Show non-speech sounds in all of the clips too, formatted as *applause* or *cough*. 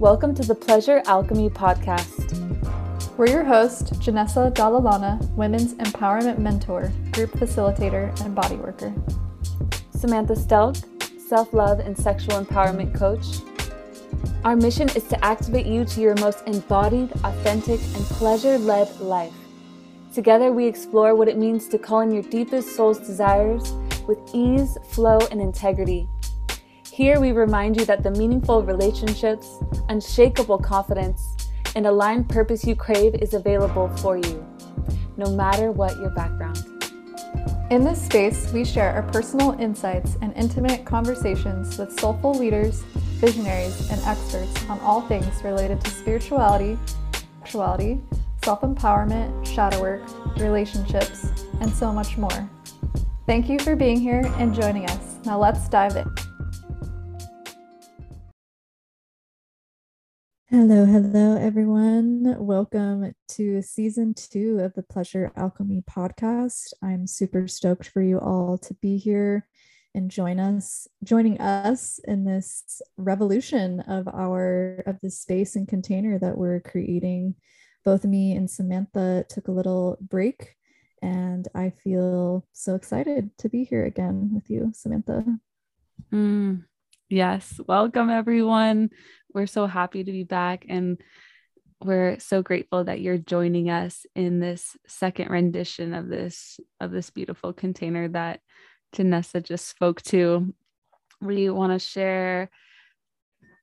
Welcome to the Pleasure Alchemy Podcast. We're your host, Janessa Dalalana, Women's Empowerment Mentor, Group Facilitator, and Body Worker. Samantha Stelk, Self Love and Sexual Empowerment Coach. Our mission is to activate you to your most embodied, authentic, and pleasure led life. Together, we explore what it means to call in your deepest soul's desires with ease, flow, and integrity. Here, we remind you that the meaningful relationships, unshakable confidence, and aligned purpose you crave is available for you, no matter what your background. In this space, we share our personal insights and intimate conversations with soulful leaders, visionaries, and experts on all things related to spirituality, sexuality, self empowerment, shadow work, relationships, and so much more. Thank you for being here and joining us. Now let's dive in. Hello, hello, everyone. Welcome to season two of the Pleasure Alchemy podcast. I'm super stoked for you all to be here and join us, joining us in this revolution of our of the space and container that we're creating. Both me and Samantha took a little break, and I feel so excited to be here again with you, Samantha. Mm, yes, welcome everyone we're so happy to be back and we're so grateful that you're joining us in this second rendition of this of this beautiful container that Janessa just spoke to. We want to share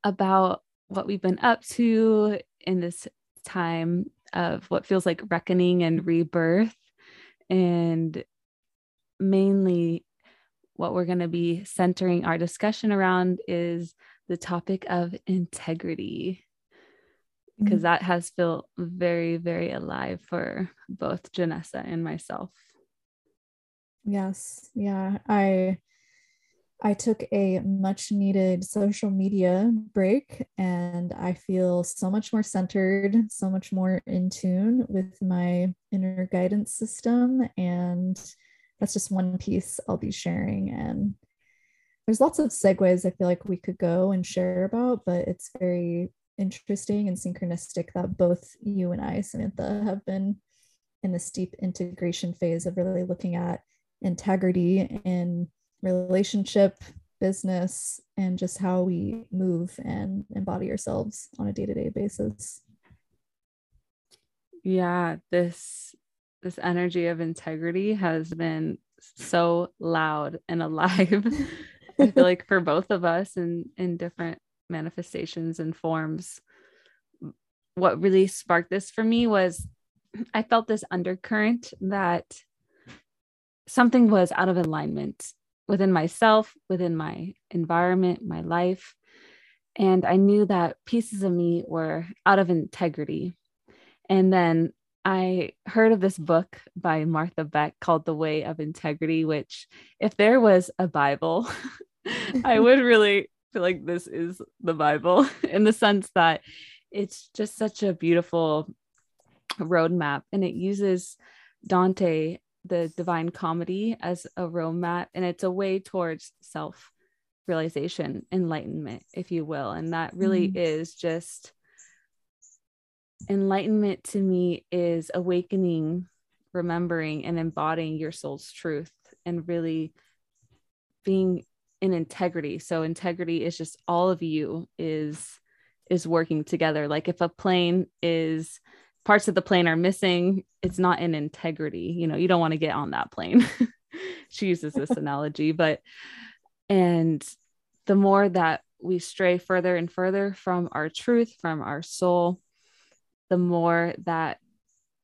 about what we've been up to in this time of what feels like reckoning and rebirth and mainly what we're going to be centering our discussion around is the topic of integrity because mm-hmm. that has felt very very alive for both Janessa and myself. Yes, yeah, I I took a much needed social media break and I feel so much more centered, so much more in tune with my inner guidance system and that's just one piece I'll be sharing and there's lots of segues I feel like we could go and share about, but it's very interesting and synchronistic that both you and I, Samantha, have been in this deep integration phase of really looking at integrity in relationship, business, and just how we move and embody ourselves on a day-to-day basis. Yeah, this this energy of integrity has been so loud and alive *laughs* I feel *laughs* like for both of us in in different manifestations and forms what really sparked this for me was I felt this undercurrent that something was out of alignment within myself, within my environment, my life. And I knew that pieces of me were out of integrity. And then I heard of this book by Martha Beck called The Way of Integrity, which, if there was a Bible *laughs* I would really feel like this is the Bible *laughs* in the sense that it's just such a beautiful roadmap and it uses Dante, the Divine Comedy, as a roadmap. And it's a way towards self realization, enlightenment, if you will. And that really mm. is just enlightenment to me is awakening, remembering, and embodying your soul's truth and really being in integrity. So integrity is just all of you is is working together. Like if a plane is parts of the plane are missing it's not in integrity. You know you don't want to get on that plane. *laughs* She uses this *laughs* analogy but and the more that we stray further and further from our truth from our soul the more that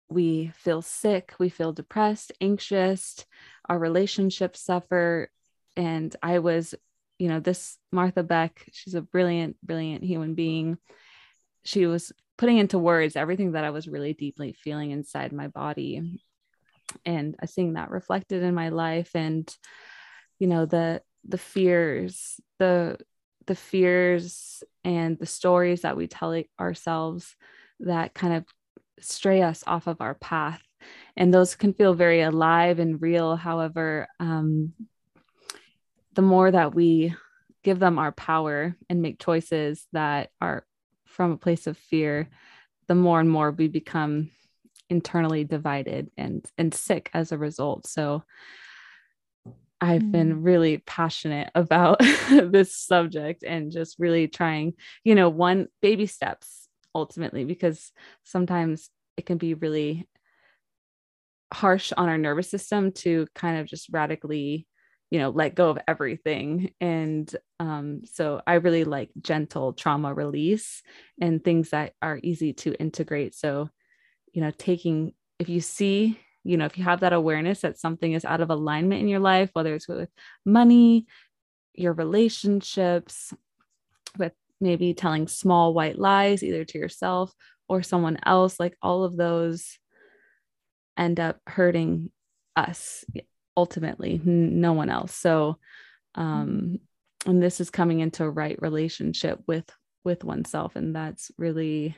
we feel sick we feel depressed anxious our relationships suffer and I was, you know, this Martha Beck, she's a brilliant, brilliant human being. She was putting into words everything that I was really deeply feeling inside my body. And I seeing that reflected in my life and, you know, the the fears, the the fears and the stories that we tell ourselves that kind of stray us off of our path and those can feel very alive and real however um, the more that we give them our power and make choices that are from a place of fear, the more and more we become internally divided and and sick as a result. So I've mm. been really passionate *laughs* about *laughs* this subject and just really trying, you know, one baby steps ultimately, because sometimes it can be really harsh on our nervous system to kind of just radically, you know, let go of everything. And um, so I really like gentle trauma release and things that are easy to integrate. So, you know, taking, if you see you know if you have that awareness that something is out of alignment in your life whether it's with money your relationships with maybe telling small white lies either to yourself or someone else like all of those end up hurting us ultimately no one else. So um and this is coming into a right relationship with with oneself and that's really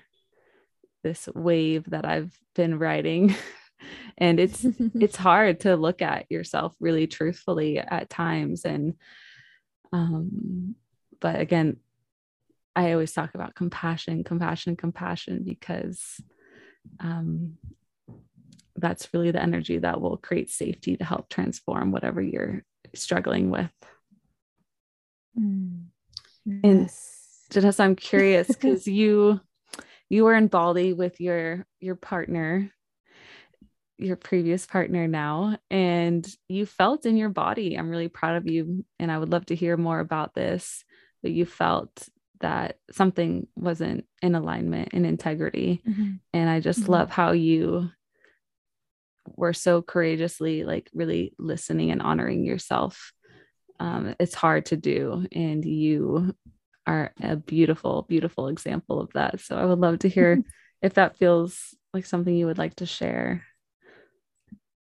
this wave that i've been riding. *laughs* And it's *laughs* it's hard to look at yourself really truthfully at times and um but again i always talk about compassion compassion compassion because um that's really the energy that will create safety to help transform whatever you're struggling with mm. yes. and just i'm curious *laughs* because you you were in bali with your your partner your previous partner now and you felt in your body i'm really proud of you and i would love to hear more about this but you felt that something wasn't in alignment in integrity mm-hmm. and i just mm-hmm. love how you were so courageously like really listening and honoring yourself um, it's hard to do and you are a beautiful beautiful example of that so i would love to hear *laughs* if that feels like something you would like to share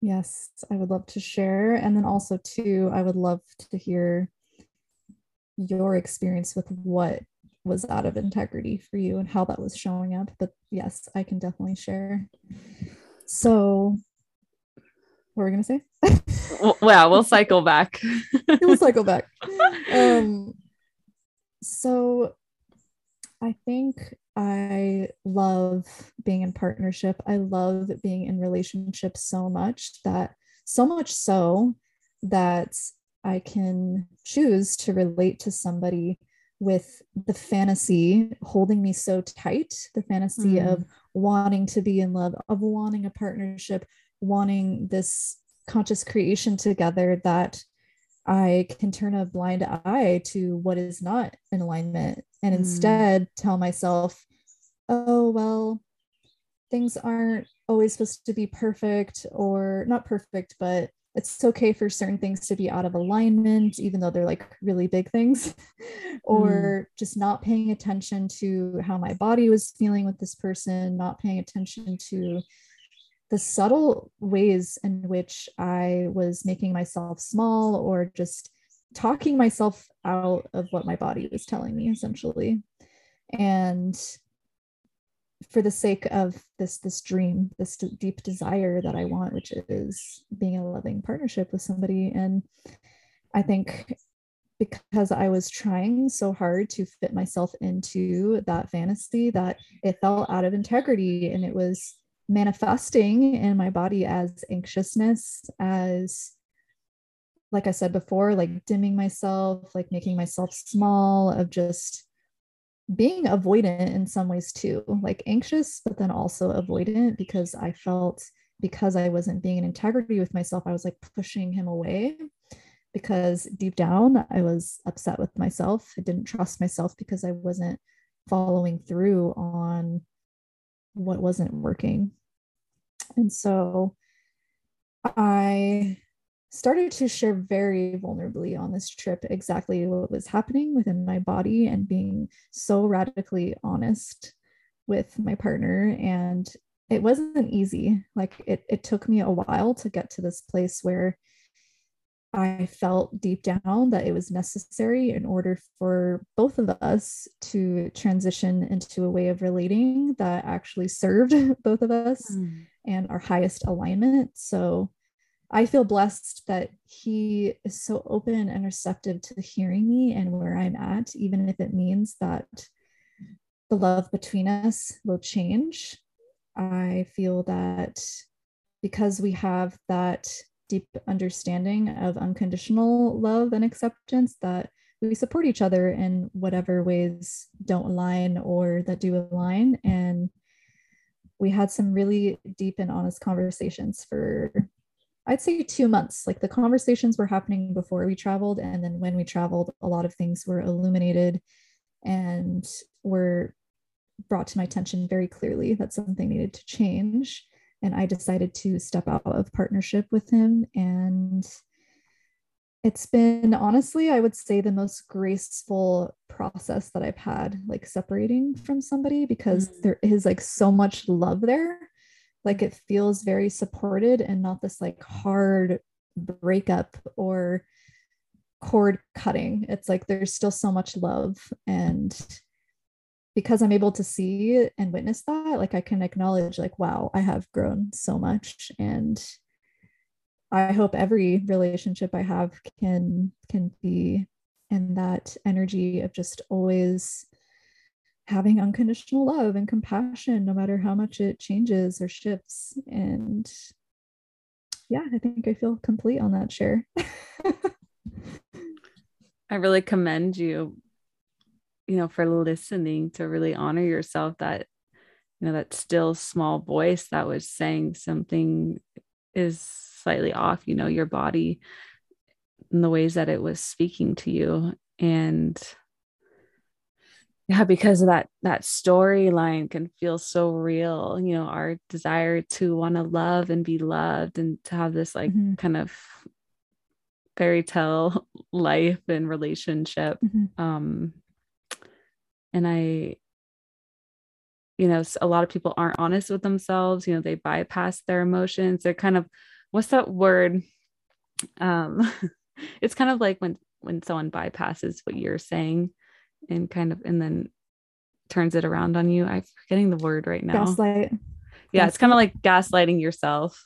Yes, I would love to share. And then also, too, I would love to hear your experience with what was out of integrity for you and how that was showing up. But yes, I can definitely share. So, what were we going to say? well, yeah, we'll cycle back. *laughs* we'll cycle back. *laughs* Um, so, I think I love being in partnership. I love being in relationships so much that so much so that I can choose to relate to somebody with the fantasy holding me so tight, the fantasy mm. of wanting to be in love, of wanting a partnership, wanting this conscious creation together that I can turn a blind eye to what is not in alignment and mm. instead tell myself, oh, well, things aren't always supposed to be perfect or not perfect, but it's okay for certain things to be out of alignment, even though they're like really big things, *laughs* or mm. just not paying attention to how my body was feeling with this person, not paying attention to the subtle ways in which I was making myself small or just talking myself out of what my body was telling me, essentially. And for the sake of this this dream this deep desire that i want which is being a loving partnership with somebody. And i think because i was trying so hard to fit myself into that fantasy that it fell out of integrity and it was manifesting in my body as anxiousness as like i said before like dimming myself like making myself small of just being avoidant in some ways too, like anxious, but then also avoidant because I felt because I wasn't being in integrity with myself, I was like pushing him away because deep down I was upset with myself. I didn't trust myself because I wasn't following through on what wasn't working. And so I started to share very vulnerably on this trip exactly what was happening within my body and being so radically honest with my partner. And it wasn't easy. Like it, it took me a while to get to this place where i felt deep down that it was necessary in order for both of us to transition into a way of relating that actually served *laughs* both of us mm. and our highest alignment. So I feel blessed that he is so open and receptive to hearing me and where I'm at, even if it means that the love between us will change. I feel that because we have that deep understanding of unconditional love and acceptance, that we support each other in whatever ways don't align or that do align. And we had some really deep and honest conversations for I'd say two months. Like the conversations were happening before we traveled. And then when we traveled, a lot of things were illuminated and were brought to my attention very clearly that something needed to change. And I decided to step out of partnership with him. And it's been honestly, I would say, the most graceful process that I've had, like separating from somebody because mm. there is like so much love there like it feels very supported and not this like hard breakup or cord cutting. It's like there's still so much love. And because i'm able to see and witness that like i can acknowledge like wow i have grown so much. And i hope every relationship i have can can be in that energy of just always having unconditional love and compassion no matter how much it changes or shifts. And yeah i think i feel complete on that share. *laughs* I really commend you you know for listening to really honor yourself that you know that still small voice that was saying something is slightly off you know your body in the ways that it was speaking to you. And yeah because of that that storyline can feel so real you know our desire to want to love and be loved and to have this like mm-hmm. kind of fairy tale *laughs* life and relationship mm-hmm. um and i you know a lot of people aren't honest with themselves you know they bypass their emotions they're kind of what's that word um *laughs* it's kind of like when when someone bypasses what you're saying and kind of and then turns it around on you. I'm forgetting the word right now. Gaslight. Yeah, it's kind of like gaslighting yourself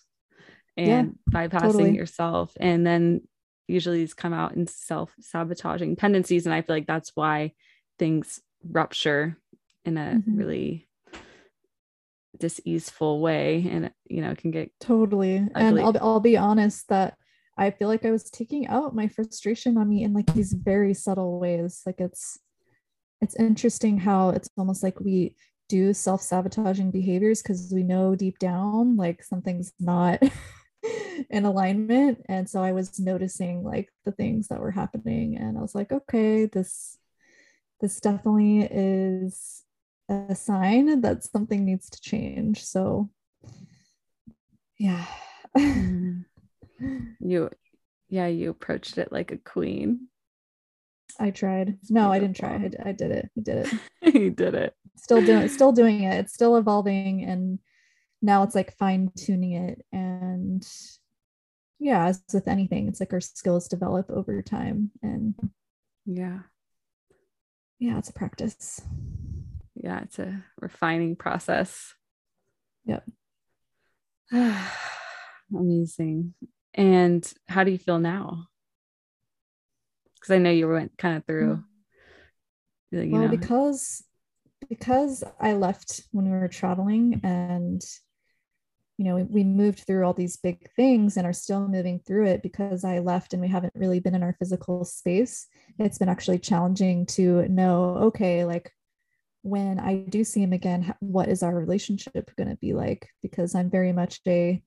and yeah, bypassing totally. yourself. And then usually these come out in self-sabotaging tendencies. And I feel like that's why things rupture in a mm-hmm. really diseaseful way and you know can get totally ugly. and I'll, I'll be honest that i feel like i was taking out my frustration on me in like these very subtle ways like it's it's interesting how it's almost like we do self-sabotaging behaviors because we know deep down like something's not *laughs* in alignment. And so i was noticing like the things that were happening and i was like okay this this definitely is a sign that something needs to change. So yeah. Mm-hmm. *laughs* you yeah you approached it like a queen I tried. No, I didn't try. I, I did it. I did it. *laughs* you did it. Still doing still doing it. It's still evolving and now it's like fine tuning it and yeah, as with anything, it's like our skills develop over time and yeah. Yeah, it's a practice. Yeah, it's a refining process. Yep. *sighs* Amazing. And how do you feel now? Because I know you went kind of through. Mm. You well, know. because because I left when we were traveling and you know we, we moved through all these big things and are still moving through it because I left and we haven't really been in our physical space. It's been actually challenging to know okay like when I do see him again, what is our relationship going to be like? Because I'm very much a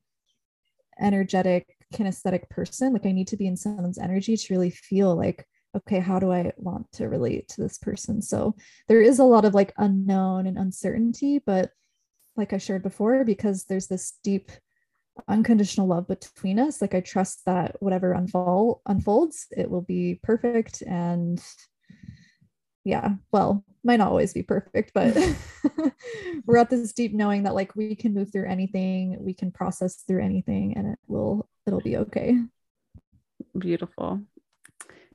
energetic kinesthetic person like i need to be in someone's energy to really feel like okay how do i want to relate to this person? So there is a lot of like unknown and uncertainty but like i shared before because there's this deep unconditional love between us like i trust that whatever unfold unfolds it will be perfect and yeah well might not always be perfect but *laughs* *laughs* we're at this deep knowing that like we can move through anything we can process through anything and it will it'll be okay. Beautiful.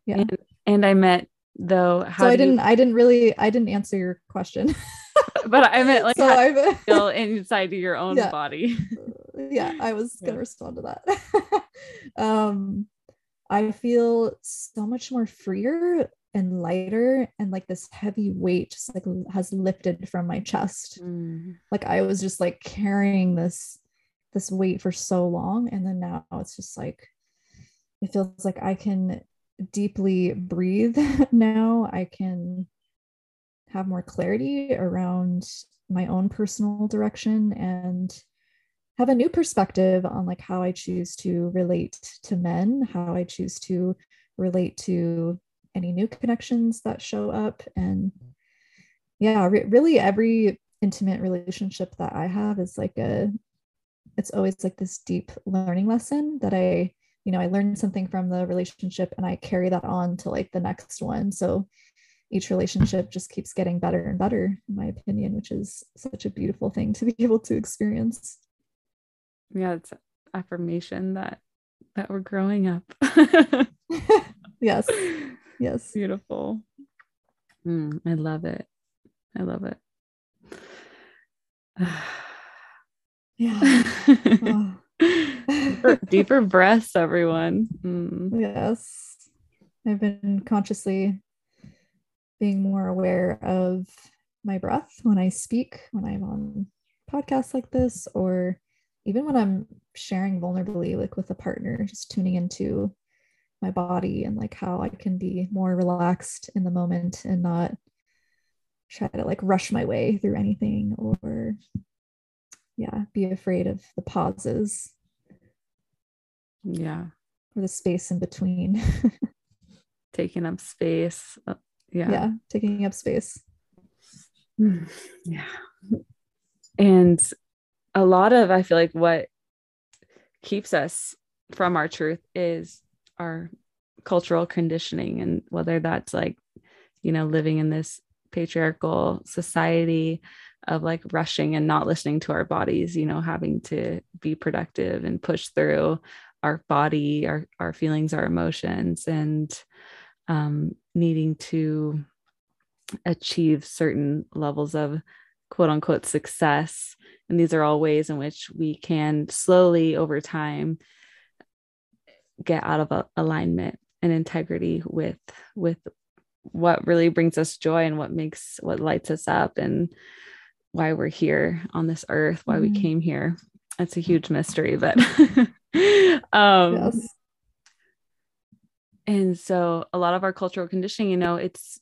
Yeah. And, and i meant though how so i didn't you... i didn't really i didn't answer your question. *laughs* But i meant like *laughs* so i feel *laughs* inside of your own yeah. body? Yeah i was gonna respond to that. Um i feel so much more freer and lighter and like this heavy weight just like has lifted from my chest. Mm. like i was just like carrying this this weight for so long and then now it's just like it feels like i can deeply breathe *laughs* now. I can have more clarity around my own personal direction and have a new perspective on like how i choose to relate to men how i choose to relate to any new connections that show up. And yeah re- really every intimate relationship that i have is like a it's always like this deep learning lesson that i you know i learned something from the relationship and i carry that on to like the next one so each relationship just keeps getting better and better in my opinion which is such a beautiful thing to be able to experience Yeah, it's affirmation that that we're growing up. *laughs* yes yes Beautiful. Mm, I love it. I love it. *sighs* yeah Oh, *laughs* deeper, deeper breaths, everyone. Mm. yes i've been consciously being more aware of my breath when i speak when i'm on podcasts like this or even when i'm sharing vulnerably like with a partner just tuning into my body and like how i can be more relaxed in the moment and not try to like rush my way through anything or yeah be afraid of the pauses Yeah. or the space in between *laughs* Taking up space. Uh, yeah. yeah. taking up space *sighs* Yeah. And a lot of, I feel like, what keeps us from our truth is our cultural conditioning. And whether that's like, you know, living in this patriarchal society of like rushing and not listening to our bodies, you know, having to be productive and push through our body, our, our feelings, our emotions, and um, needing to achieve certain levels of quote unquote success. And these are all ways in which we can slowly over time get out of alignment and integrity with with what really brings us joy and what makes what lights us up and why we're here on this earth why Mhm. we came here. It's a huge mystery but *laughs* um yes. and so a lot of our cultural conditioning you know it's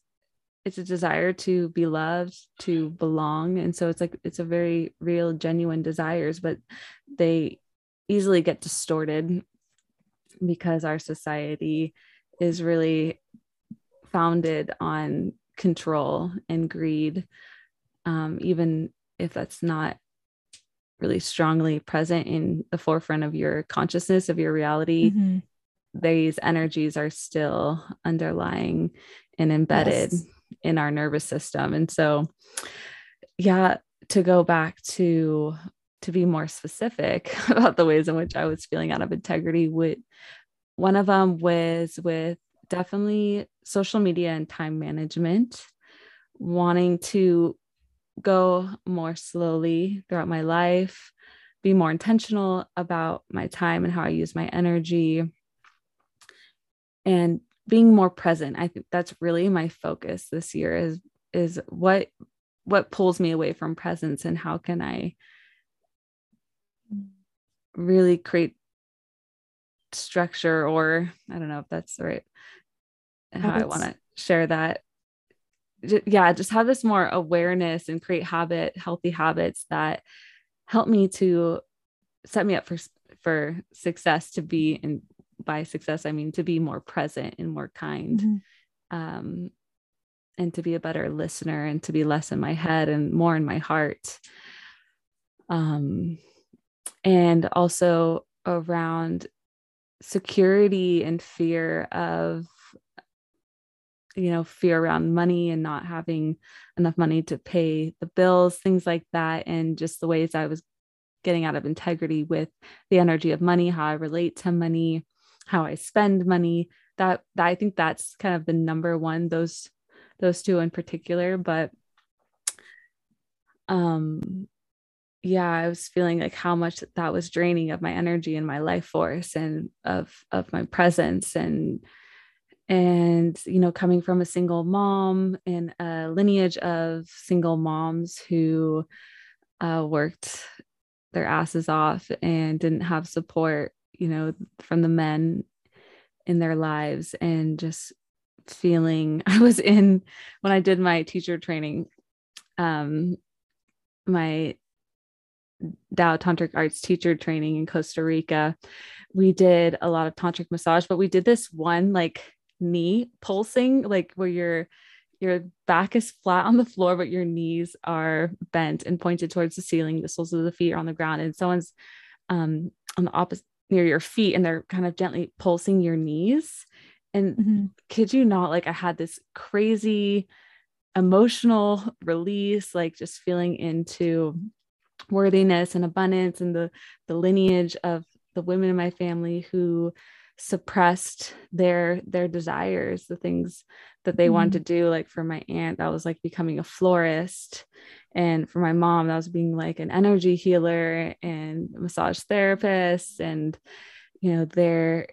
it's a desire to be loved to belong. And so it's like it's a very real genuine desires but they easily get distorted because our society is really founded on control and greed um, even if that's not really strongly present in the forefront of your consciousness of your reality Mhm. these energies are still underlying and embedded Yes. in our nervous system and so yeah to go back to to be more specific *laughs* about the ways in which i was feeling out of integrity with one of them was with definitely social media and time management wanting to go more slowly throughout my life be more intentional about my time and how i use my energy and being more present. I think that's really my focus this year is is what what pulls me away from presence and how can i really create structure or i don't know if that's the right how i want to share that yeah just have this more awareness and create habit healthy habits that help me to set me up for for success to be and by success i mean to be more present and more kind Mhm. um, and to be a better listener and to be less in my head and more in my heart. Um, and also around security and fear of, you know, fear around money and not having enough money to pay the bills, things like that. And just the ways I was getting out of integrity with the energy of money, how I relate to money, how I spend money. That, that I think that's kind of the number one, those those two in particular. But um yeah, I was feeling like how much that was draining of my energy and my life force and of of my presence and and you know coming from a single mom and a lineage of single moms who uh, worked their asses off and didn't have support you know from the men in their lives and just feeling *laughs* i was in when i did my teacher training um my Tao Tantric Arts teacher training in Costa Rica, we did a lot of tantric massage, but we did this one like knee pulsing, like where your your back is flat on the floor, but your knees are bent and pointed towards the ceiling. The soles of the feet are on the ground, and someone's um, on the opposite near your feet, and they're kind of gently pulsing your knees. And mm-hmm. kid you not, like I had this crazy emotional release, like just feeling into worthiness and abundance and the the lineage of the women in my family who suppressed their their desires the things that they mm-hmm. wanted to do like for my aunt that was like becoming a florist and for my mom that was being like an energy healer and massage therapist and you know their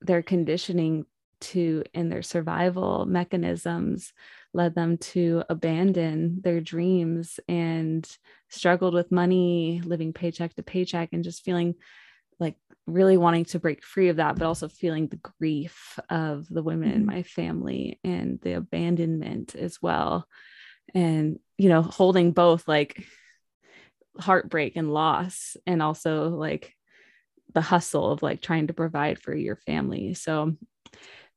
their conditioning to in their survival mechanisms led them to abandon their dreams and struggled with money living paycheck to paycheck and just feeling like really wanting to break free of that, but also feeling the grief of the women mm-hmm. in my family and the abandonment as well. And, you know, holding both like heartbreak and loss, and also like the hustle of like trying to provide for your family. So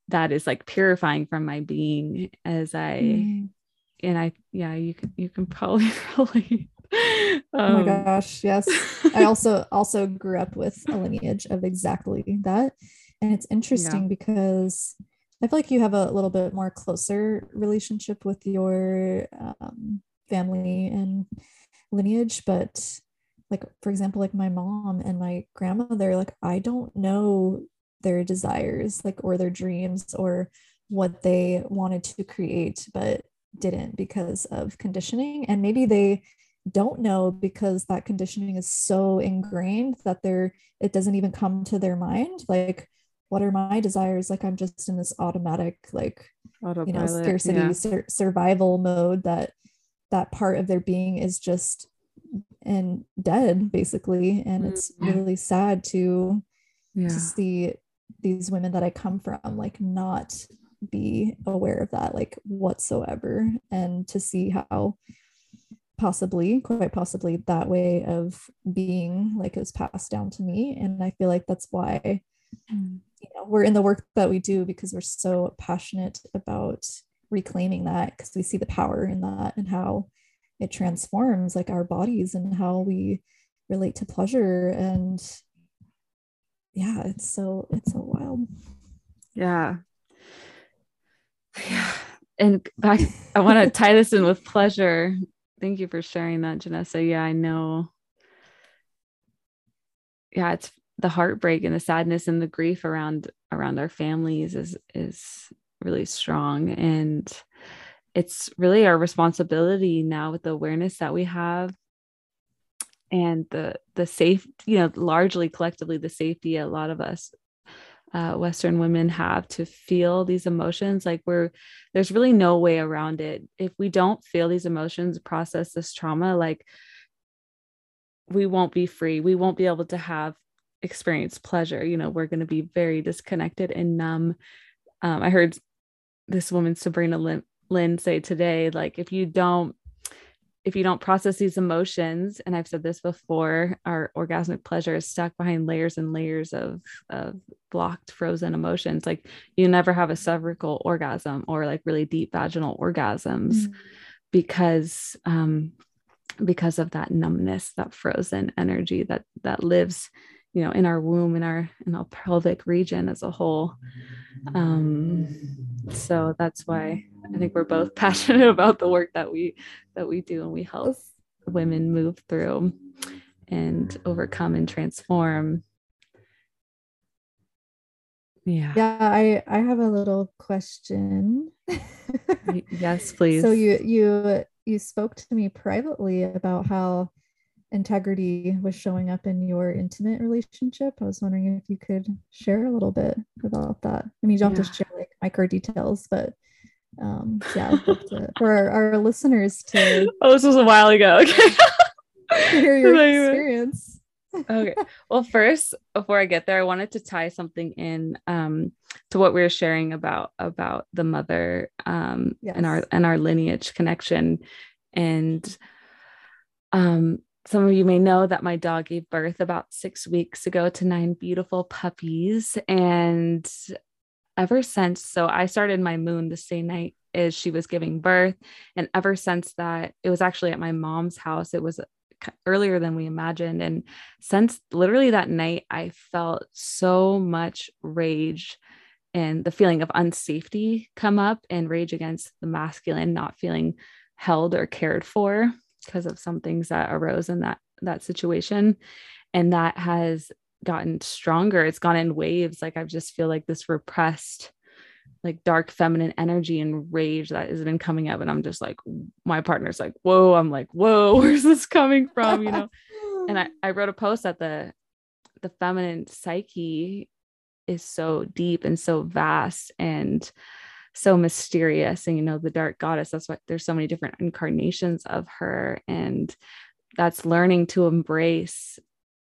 that is like purifying from my being as I, mm. and I, yeah, you can, you can probably *laughs* relate *laughs* oh my gosh, yes. *laughs* I also also grew up with a lineage of exactly that. And it's interesting yeah. because I feel like you have a little bit more closer relationship with your um, family and lineage, but like for example, like my mom and my grandmother, like I don't know their desires, like or their dreams or what they wanted to create, but didn't because of conditioning. And maybe they don't know because that conditioning is so ingrained that they're it doesn't even come to their mind like what are my desires like i'm just in this automatic like Autopilot, you know scarcity yeah. sur- survival mode that that part of their being is just and dead basically and mm-hmm. it's really sad to yeah. to see these women that i come from like not be aware of that like whatsoever and to see how possibly quite possibly that way of being like it was passed down to me. And i feel like that's why mm. you know we're in the work that we do because we're so passionate about reclaiming that because we see the power in that and how it transforms like our bodies and how we relate to pleasure. And yeah it's so it's so wild. Yeah. Yeah. And back i want to *laughs* tie this in with pleasure Thank you for sharing that, Janessa. Yeah, I know. Yeah, it's the heartbreak and the sadness and the grief around around our families is is really strong and it's really our responsibility now with the awareness that we have and the the safe you know largely collectively the safety a lot of us uh, Western women have to feel these emotions. Like we're, there's really no way around it. If we don't feel these emotions, process this trauma, like we won't be free. We won't be able to have experience pleasure. You know, we're going to be very disconnected and numb. Um, I heard this woman, Sabrina Lynn, Lynn, say today, like if you don't if you don't process these emotions, and I've said this before, our orgasmic pleasure is stuck behind layers and layers of, of blocked, frozen emotions. Like you never have a cervical orgasm or like really deep vaginal orgasms mm-hmm. because um, because of that numbness, that frozen energy that that lives, you know, in our womb, in our in our pelvic region as a whole. Um, so that's why I think we're both *laughs* passionate about the work that we that we do and we help women move through and overcome and transform. Yeah. Yeah, I I have a little question. *laughs* yes, please. So you you you spoke to me privately about how integrity was showing up in your intimate relationship. I was wondering if you could share a little bit about that. I mean, you don't yeah. have to share like micro details, but um, yeah, to, for our, our, listeners to. Oh, this was a while ago. *laughs* Okay. hear your experience. okay. Well, first, before I get there, I wanted to tie something in um, to what we were sharing about about the mother um, yes. and our and our lineage connection, and um, some of you may know that my dog gave birth about six weeks ago to nine beautiful puppies. And ever since, so I started my moon the same night as she was giving birth. And ever since that, it was actually at my mom's house. It was earlier than we imagined. And since literally that night, I felt so much rage and the feeling of unsafety come up and rage against the masculine, not feeling held or cared for because of some things that arose in that that situation. And that has gotten stronger. It's gone in waves. Like i just feel like this repressed like dark feminine energy and rage that has been coming up. And i'm just like my partner's like whoa. I'm like whoa *laughs* where's this coming from? You know? And I, I wrote a post that the the feminine psyche is so deep and so vast. And so mysterious and you know the dark goddess that's why there's so many different incarnations of her and that's learning to embrace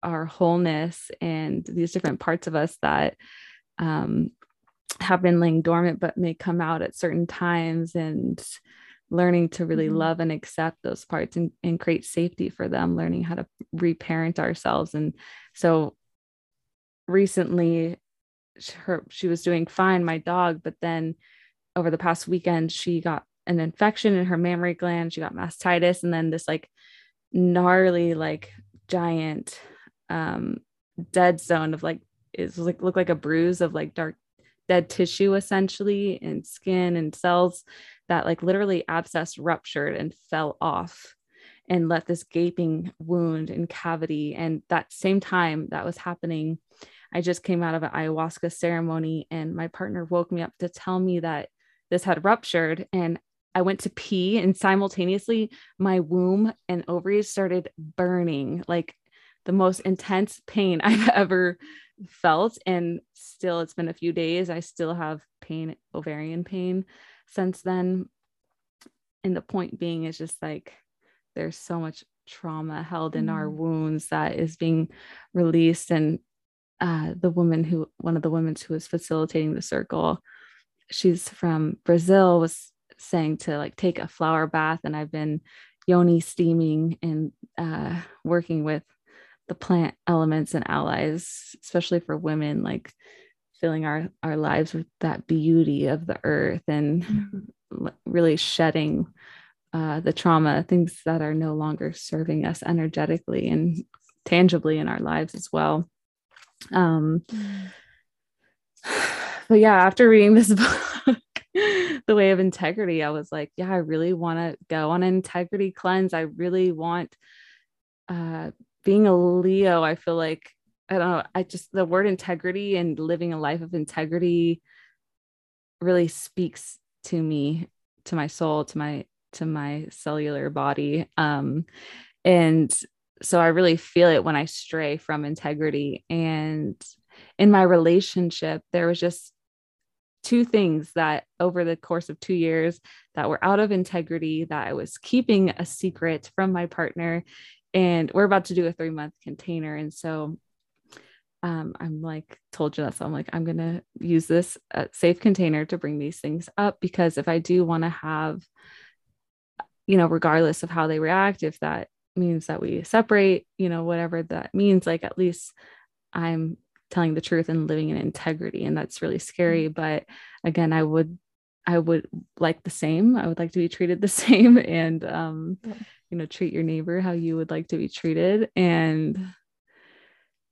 our wholeness and these different parts of us that um, have been laying dormant but may come out at certain times and learning to really mm-hmm. love and accept those parts and, and create safety for them learning how to reparent ourselves and so recently her she was doing fine my dog but then over the past weekend, she got an infection in her mammary gland. She got mastitis, and then this like gnarly, like giant um, dead zone of like it like looked like a bruise of like dark dead tissue essentially and skin and cells that like literally abscess ruptured and fell off and left this gaping wound and cavity and that same time that was happening i just came out of an ayahuasca ceremony and my partner woke me up to tell me that this had ruptured and I went to pee and simultaneously my womb and ovaries started burning like the most intense pain *laughs* I've ever felt. And still, it's been a few days. I still have pain, ovarian pain since then. And the point being is just like there's so much trauma held in mm. our wounds that is being released. And uh, the woman who, one of the women who was facilitating the circle, she's from Brazil was saying to like take a flower bath and I've been yoni steaming and uh, working with the plant elements and allies, especially for women, like filling our our lives with that beauty of the earth and mm-hmm. really shedding uh, the trauma, things that are no longer serving us energetically and tangibly in our lives as well. Um, mm *sighs* *sighs* *sighs* but yeah, after reading this *laughs* book, The Way of Integrity, I was like, yeah, I really want to go on an integrity cleanse. I really want uh being a Leo, I feel like I don't know, I just the word integrity and living a life of integrity really speaks to me, to my soul, to my to my cellular body. Um and so I really feel it when I stray from integrity and in my relationship there was just two things that over the course of two years that were out of integrity that I was keeping a secret from my partner. And we're about to do a three month container. And so um, I'm like, told you that. So I'm like, I'm going to use this uh, safe container to bring these things up because if I do want to have, you know, regardless of how they react, if that means that we separate, you know, whatever that means, like at least I'm telling the truth and living in integrity and that's really scary mm-hmm. but again i would i would like the same i would like to be treated the *laughs* same and um yeah. you know treat your neighbor how you would like to be treated and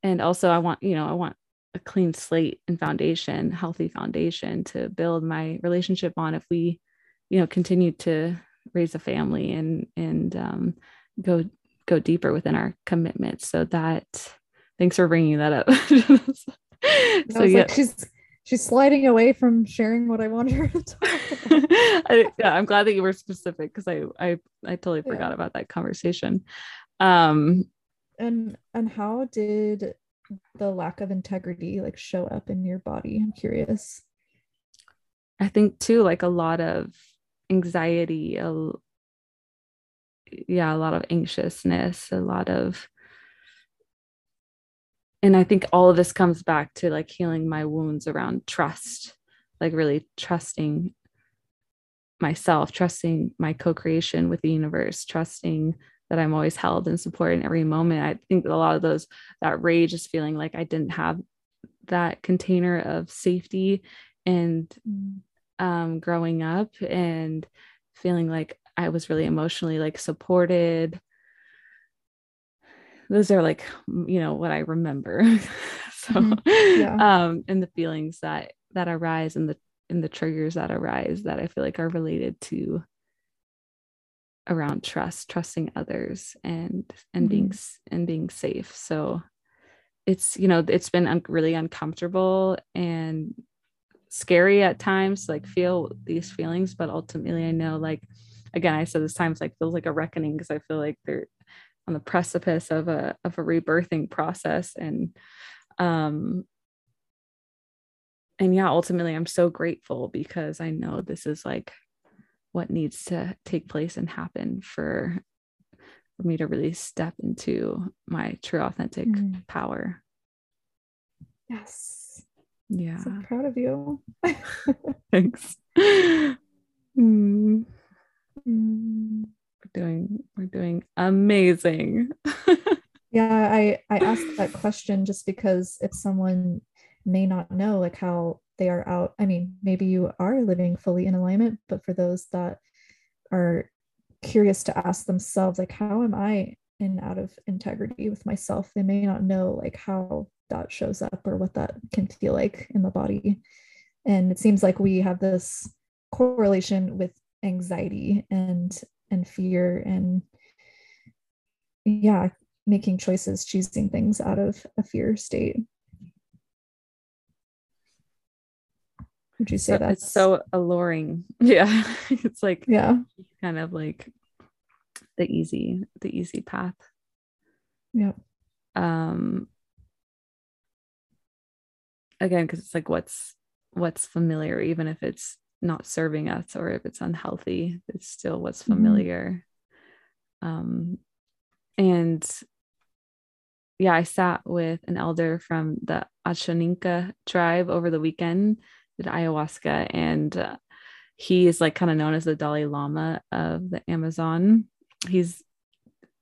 and also i want you know i want a clean slate and foundation healthy foundation to build my relationship on if we you know continue to raise a family and and um, go go deeper within our commitment so that Thanks for bringing that up. *laughs* so yeah, like, she's she's sliding away from sharing what I wanted her to talk about. *laughs* I, yeah, I'm glad that you were specific because I I I totally forgot yeah. about that conversation. Um, and and how did the lack of integrity like show up in your body i'm curious i think too like a lot of anxiety a, yeah a lot of anxiousness a lot of and i think all of this comes back to like healing my wounds around trust like really trusting myself trusting my co-creation with the universe trusting that I'm always held and supported in every moment. I think a lot of those that rage is feeling like I didn't have that container of safety and mm. um, growing up and feeling like I was really emotionally like supported. Those are like, you know, what I remember. *laughs* so, mm-hmm. yeah. um, and the feelings that that arise and the and the triggers that arise that I feel like are related to around trust trusting others and and mm-hmm. being and being safe so it's you know it's been un- really uncomfortable and scary at times like feel these feelings but ultimately i know like again i said this times like feels like a reckoning because i feel like they're on the precipice of a of a rebirthing process and um and yeah ultimately i'm so grateful because i know this is like what needs to take place and happen for for me to really step into my true authentic mm. power yes yeah so proud of you *laughs* thanks *laughs* mm. Mm. Doing we're doing amazing. *laughs* Yeah i i asked that question just because if someone may not know like how they are out i mean maybe you are living fully in alignment but for those that are curious to ask themselves like how am i in out of integrity with myself? They may not know like how that shows up or what that can feel like in the body. And it seems like we have this correlation with anxiety and and fear and yeah making choices choosing things out of a fear state. Would you say so, that's so alluring. *laughs* Yeah. It's like yeah. kind of like the easy the easy path. Yeah. Um again because it's like what's what's familiar even if it's not serving us or if it's unhealthy it's still what's mm-hmm. familiar mm-hmm. um and yeah i sat with an elder from the ashaninka tribe over the weekend did ayahuasca and uh, he is like kind of known as the Dalai Lama of the Amazon. He's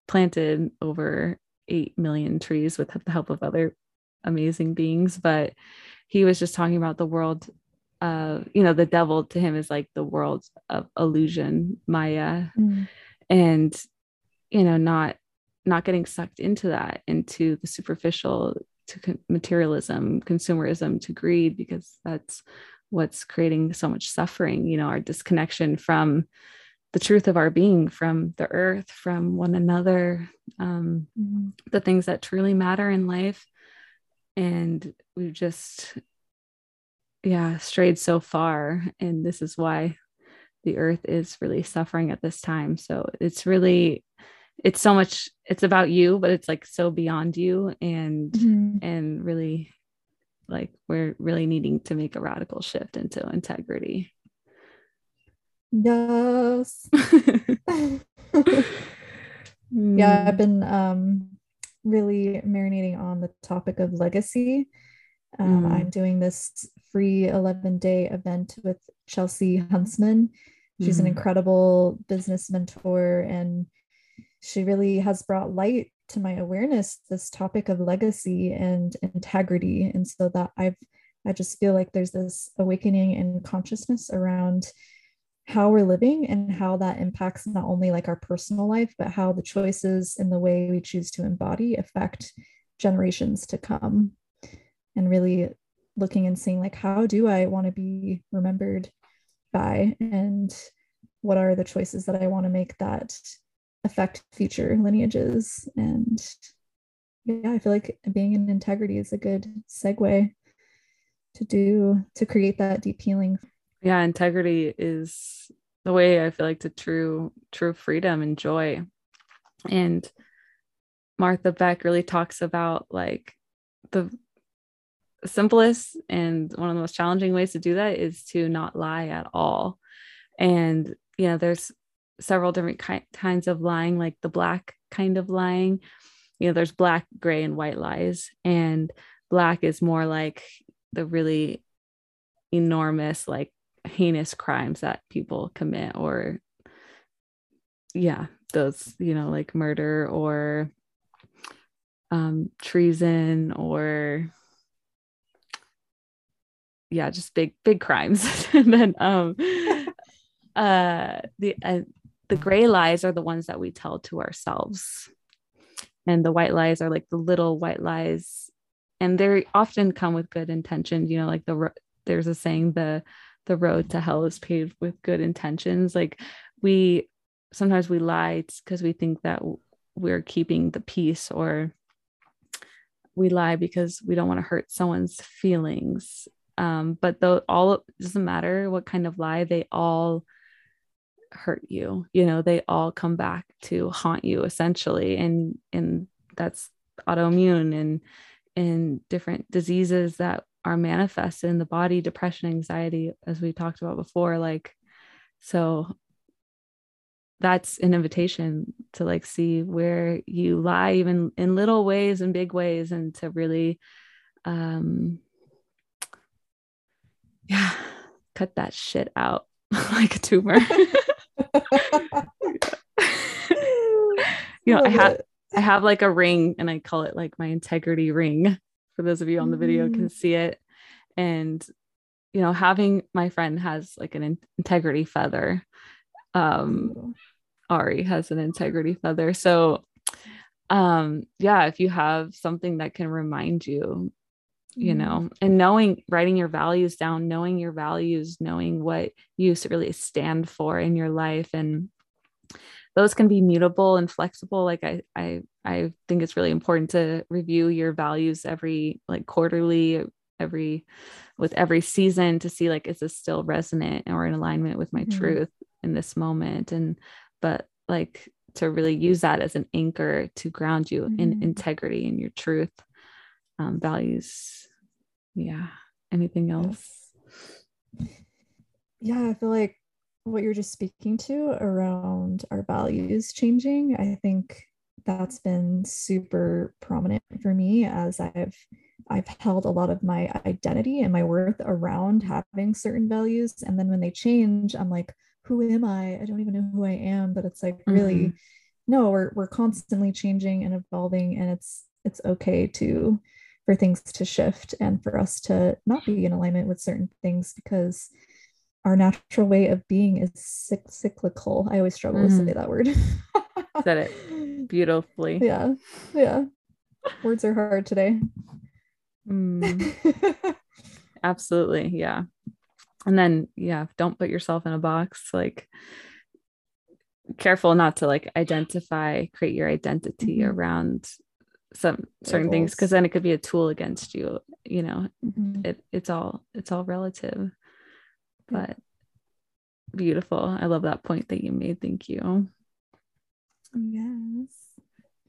planted over 8 million trees with the help of other amazing beings, but he was just talking about the world uh you know the devil to him is like the world of illusion maya mm. and you know not not getting sucked into that into the superficial to materialism, consumerism, to greed, because that's what's creating so much suffering, you know, our disconnection from the truth of our being, from the earth, from one another, um, mm-hmm. the things that truly matter in life. And we've just, yeah, strayed so far. And this is why the earth is really suffering at this time. So it's really it's so much it's about you but it's like so beyond you and mm-hmm. and really like we're really needing to make a radical shift into integrity yes *laughs* *laughs* yeah i've been um really marinating on the topic of legacy um, mm. i'm doing this free 11 day event with chelsea huntsman she's mm. an incredible business mentor and she really has brought light to my awareness this topic of legacy and integrity and so that i've i just feel like there's this awakening and consciousness around how we're living and how that impacts not only like our personal life but how the choices and the way we choose to embody affect generations to come and really looking and seeing like how do i want to be remembered by and what are the choices that i want to make that affect future lineages. And yeah, I feel like being in integrity is a good segue to do to create that deep healing. Yeah, integrity is the way I feel like to true true freedom and joy. And Martha Beck really talks about like the simplest and one of the most challenging ways to do that is to not lie at all. And you know, there's several different ki- kinds of lying, like the black kind of lying. You know, there's black, gray, and white lies. And black is more like the really enormous, like heinous crimes that people commit, or yeah, those, you know, like murder or um, treason or yeah, just big, big crimes. *laughs* and then um *laughs* uh the uh, the gray lies are the ones that we tell to ourselves. And the white lies are like the little white lies. And they often come with good intentions you know like the there's a saying the the road to hell is paved with good intentions. Like we sometimes we lie because we think that we're keeping the peace or we lie because we don't want to hurt someone's feelings um, but though all doesn't matter what kind of lie they all hurt you. You know they all come back to haunt you essentially. And and that's autoimmune and and different diseases that are manifested in the body depression anxiety as we talked about before like so that's an invitation to like see where you lie even in little ways and big ways and to really um yeah cut that shit out *laughs* like a tumor *laughs* *laughs* you know, I have I have like a ring and I call it like my integrity ring. For those of you on the video can mm. see it. And you know, having my friend has like an in- integrity feather. Um Ari has an integrity feather. So um yeah, if you have something that can remind you you know mm. and knowing writing your values down knowing your values knowing what you really stand for in your life and those can be mutable and flexible like i i i think it's really important to review your values every like quarterly every with every season to see like is this still resonant or in alignment with my mm-hmm. truth in this moment and but like to really use that as an anchor to ground you mm-hmm. in integrity and your truth um, values. Yeah. Anything else? Yeah i feel like what you're just speaking to around our values changing, I think that's been super prominent for me as I've I've held a lot of my identity and my worth around having certain values. And then when they change I'm like who am I? I don't even know who I am but it's like really mm-hmm. no we're we're constantly changing and evolving and it's it's okay to for things to shift and for us to not be in alignment with certain things because our natural way of being is cyclical. I always struggle mm. to say that word. Said it *laughs* beautifully. Yeah. Yeah. Words are hard today. Mm. *laughs* Absolutely. Yeah. And then, yeah, don't put yourself in a box. Like, careful not to like identify, create your identity mm-hmm. around some certain things because then it could be a tool against you you know mm-hmm. it, it's all it's all relative but beautiful. I love that point that you made. Thank you. Yes.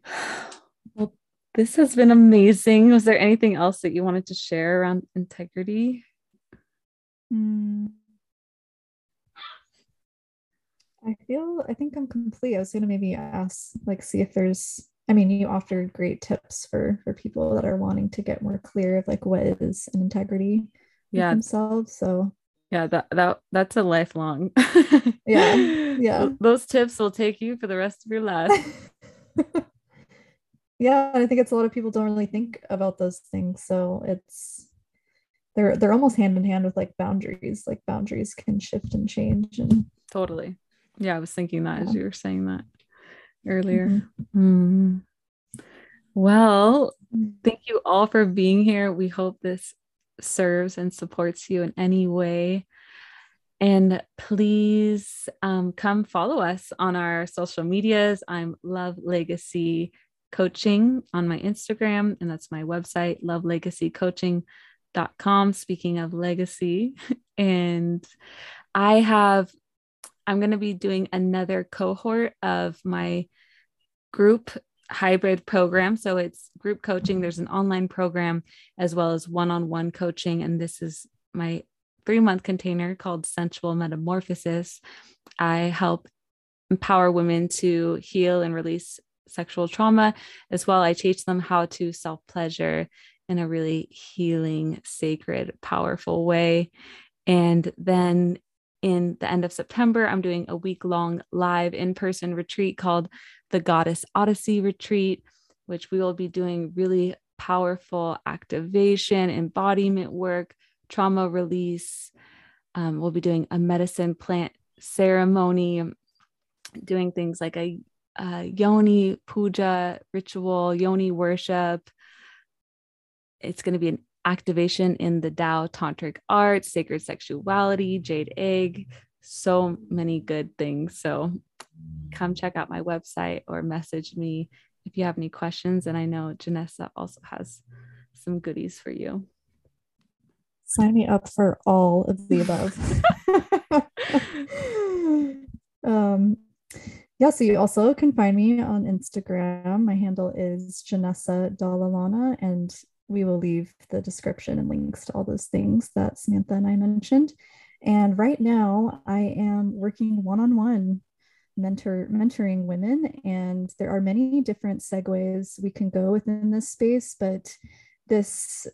*sighs* Well, this has been amazing. Was there anything else that you wanted to share around integrity? Mm. I feel, I think I'm complete. I was going to maybe ask, like, see if there's, I mean, you offered great tips for for people that are wanting to get more clear of like what is an integrity yeah. themselves. So yeah that that that's a lifelong yeah *laughs* yeah those tips will take you for the rest of your life *laughs* yeah i think it's a lot of people don't really think about those things so it's they're they're almost hand in hand with like boundaries like boundaries can shift and change and totally yeah i was thinking that yeah. as you were saying that earlier mm-hmm. mm. well mm. thank you all for being here we hope this serves and supports you in any way. And please um, come follow us on our social medias. I'm Love Legacy Coaching on my Instagram, and that's my website, lovelegacycoaching.com. Speaking of legacy, *laughs* and I have, I'm going to be doing another cohort of my group hybrid program. So it's group coaching. There's an online program as well as one on one coaching. And this is my three month container called Sensual Metamorphosis. I help empower women to heal and release sexual trauma as well. I teach them how to self pleasure in a really healing, sacred, powerful way. And then in the end of September, I'm doing a week long live in person retreat called the Goddess Odyssey Retreat, which we will be doing really powerful activation, embodiment work, trauma release. Um, we'll be doing a medicine plant ceremony, doing things like a, a yoni puja ritual, yoni worship. It's going to be an activation in the Tao tantric art, sacred sexuality, jade egg, so many good things. So come check out my website or message me if you have any questions. And I know Janessa also has some goodies for you. Sign me up for all of the above. *laughs* um, yeah, so you also can find me on Instagram. My handle is Janessa Dalalana, and we will leave the description and links to all those things that Samantha and I mentioned. And right now, I am working one on one mentor mentoring women and there are many different segues we can go within this space but this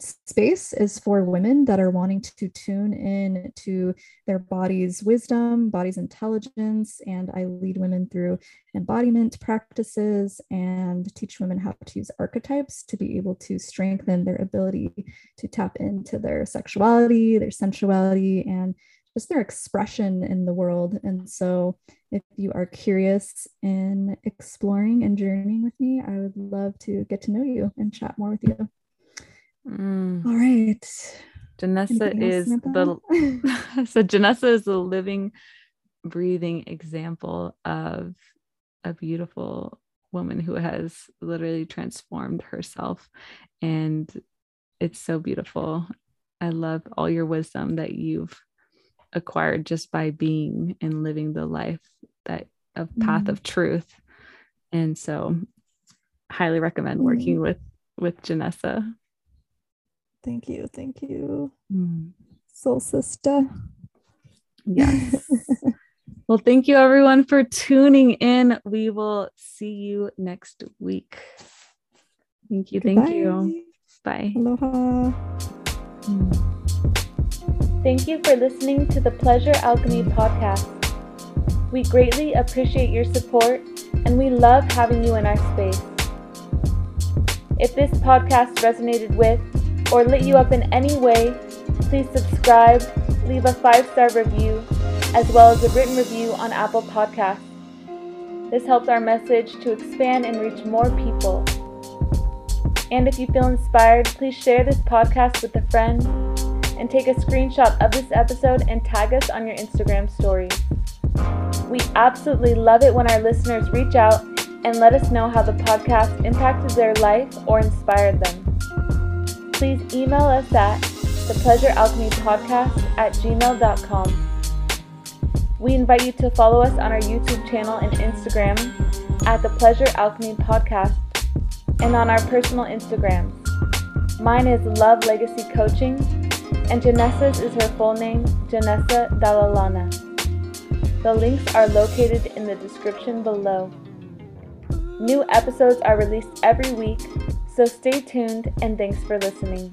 space is for women that are wanting to tune in to their body's wisdom, body's intelligence. And I lead women through embodiment practices and teach women how to use archetypes to be able to strengthen their ability to tap into their sexuality, their sensuality, and just their expression in the world. And so, if you are curious in exploring and journeying with me, I would love to get to know you and chat more with you. Mm. All right. Janessa is the *laughs* *laughs* so Janessa is the living, breathing example of a beautiful woman who has literally transformed herself. And it's so beautiful. I love all your wisdom that you've acquired just by being and living the life that of path mm. of truth. And so highly recommend working mm. with with Janessa. Thank you. Thank you. Mm. Soul sister. Yes. *laughs* well, thank you everyone for tuning in. We will see you next week. Thank you. Goodbye. Thank you. Bye. Aloha. Thank you for listening to the Pleasure Alchemy podcast. We greatly appreciate your support and we love having you in our space. If this podcast resonated with or lit you up in any way, please subscribe, leave a five star review, as well as a written review on Apple Podcasts. This helps our message to expand and reach more people. And if you feel inspired, please share this podcast with a friend and take a screenshot of this episode and tag us on your Instagram story. We absolutely love it when our listeners reach out and let us know how the podcast impacted their life or inspired them please email us at thepleasurealchemypodcast at gmail.com. We invite you to follow us on our YouTube channel and Instagram at The Pleasure Alchemy Podcast and on our personal Instagrams. Mine is Love Legacy Coaching, and Janessa's is her full name, Janessa Dalalana. The links are located in the description below. New episodes are released every week so stay tuned and thanks for listening.